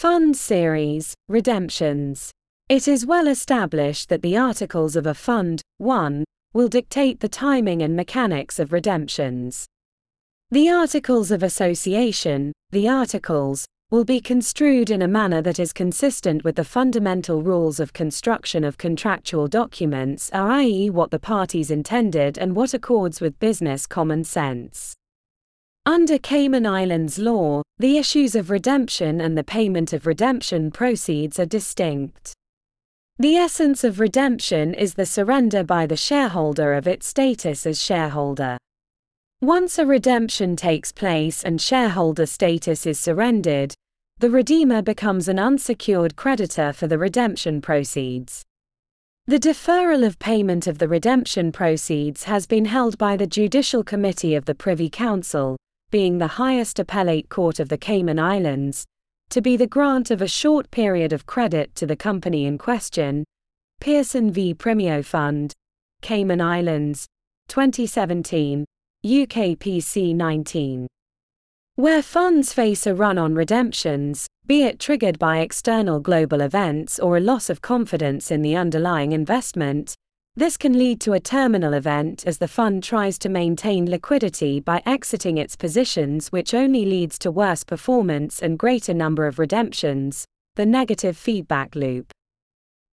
Fund Series Redemptions. It is well established that the articles of a fund, 1, will dictate the timing and mechanics of redemptions. The Articles of Association, the Articles, will be construed in a manner that is consistent with the fundamental rules of construction of contractual documents, i.e., what the parties intended and what accords with business common sense. Under Cayman Islands law, the issues of redemption and the payment of redemption proceeds are distinct. The essence of redemption is the surrender by the shareholder of its status as shareholder. Once a redemption takes place and shareholder status is surrendered, the redeemer becomes an unsecured creditor for the redemption proceeds. The deferral of payment of the redemption proceeds has been held by the Judicial Committee of the Privy Council, being the highest appellate court of the Cayman Islands, to be the grant of a short period of credit to the company in question, Pearson v. Primeo Fund, Cayman Islands, 2017, UKPC 19. Where funds face a run on redemptions, be it triggered by external global events or a loss of confidence in the underlying investment, this can lead to a terminal event as the fund tries to maintain liquidity by exiting its positions, which only leads to worse performance and greater number of redemptions, the negative feedback loop.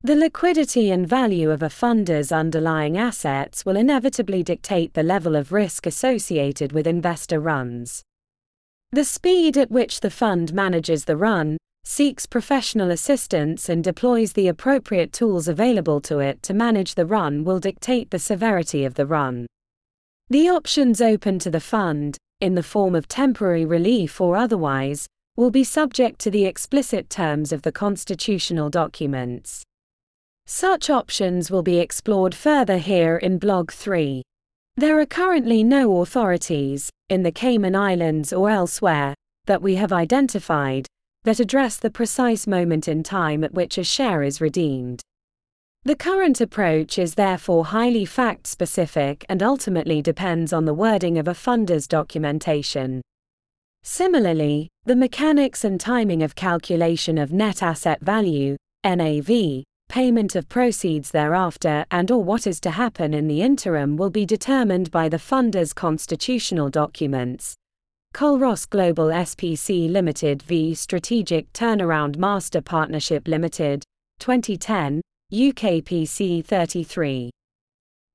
The liquidity and value of a funder's underlying assets will inevitably dictate the level of risk associated with investor runs. The speed at which the fund manages the run, seeks professional assistance, and deploys the appropriate tools available to it to manage the run will dictate the severity of the run. The options open to the fund, in the form of temporary relief or otherwise, will be subject to the explicit terms of the constitutional documents. Such options will be explored further here in Blog 3. There are currently no authorities, in the Cayman Islands or elsewhere, that we have identified, that address the precise moment in time at which a share is redeemed. The current approach is therefore highly fact specific and ultimately depends on the wording of a funder's documentation. Similarly, the mechanics and timing of calculation of net asset value, NAV, payment of proceeds thereafter and or what is to happen in the interim will be determined by the funder's constitutional documents. Culross Global SPC Limited v Strategic Turnaround Master Partnership Limited, 2010, UKPC 33.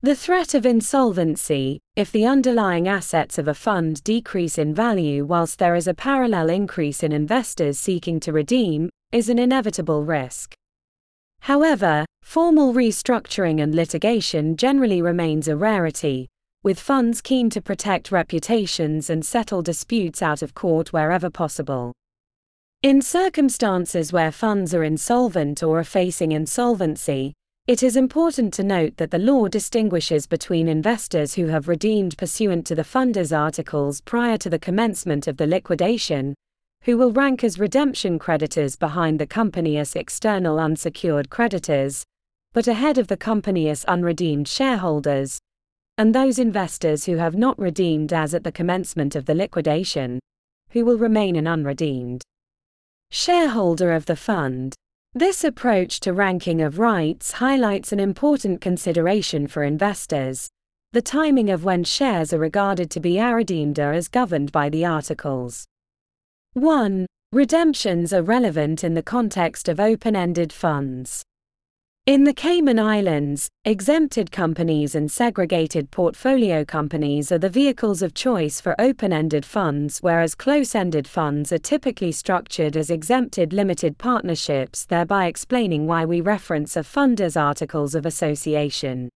The threat of insolvency, if the underlying assets of a fund decrease in value whilst there is a parallel increase in investors seeking to redeem, is an inevitable risk. However, formal restructuring and litigation generally remains a rarity, with funds keen to protect reputations and settle disputes out of court wherever possible. In circumstances where funds are insolvent or are facing insolvency, it is important to note that the law distinguishes between investors who have redeemed pursuant to the funder's articles prior to the commencement of the liquidation who will rank as redemption creditors behind the company as external unsecured creditors, but ahead of the company as unredeemed shareholders, and those investors who have not redeemed as at the commencement of the liquidation, who will remain an unredeemed shareholder of the fund. This approach to ranking of rights highlights an important consideration for investors. The timing of when shares are regarded to be redeemed as governed by the articles. 1. Redemptions are relevant in the context of open ended funds. In the Cayman Islands, exempted companies and segregated portfolio companies are the vehicles of choice for open ended funds, whereas close ended funds are typically structured as exempted limited partnerships, thereby explaining why we reference a funder's articles of association.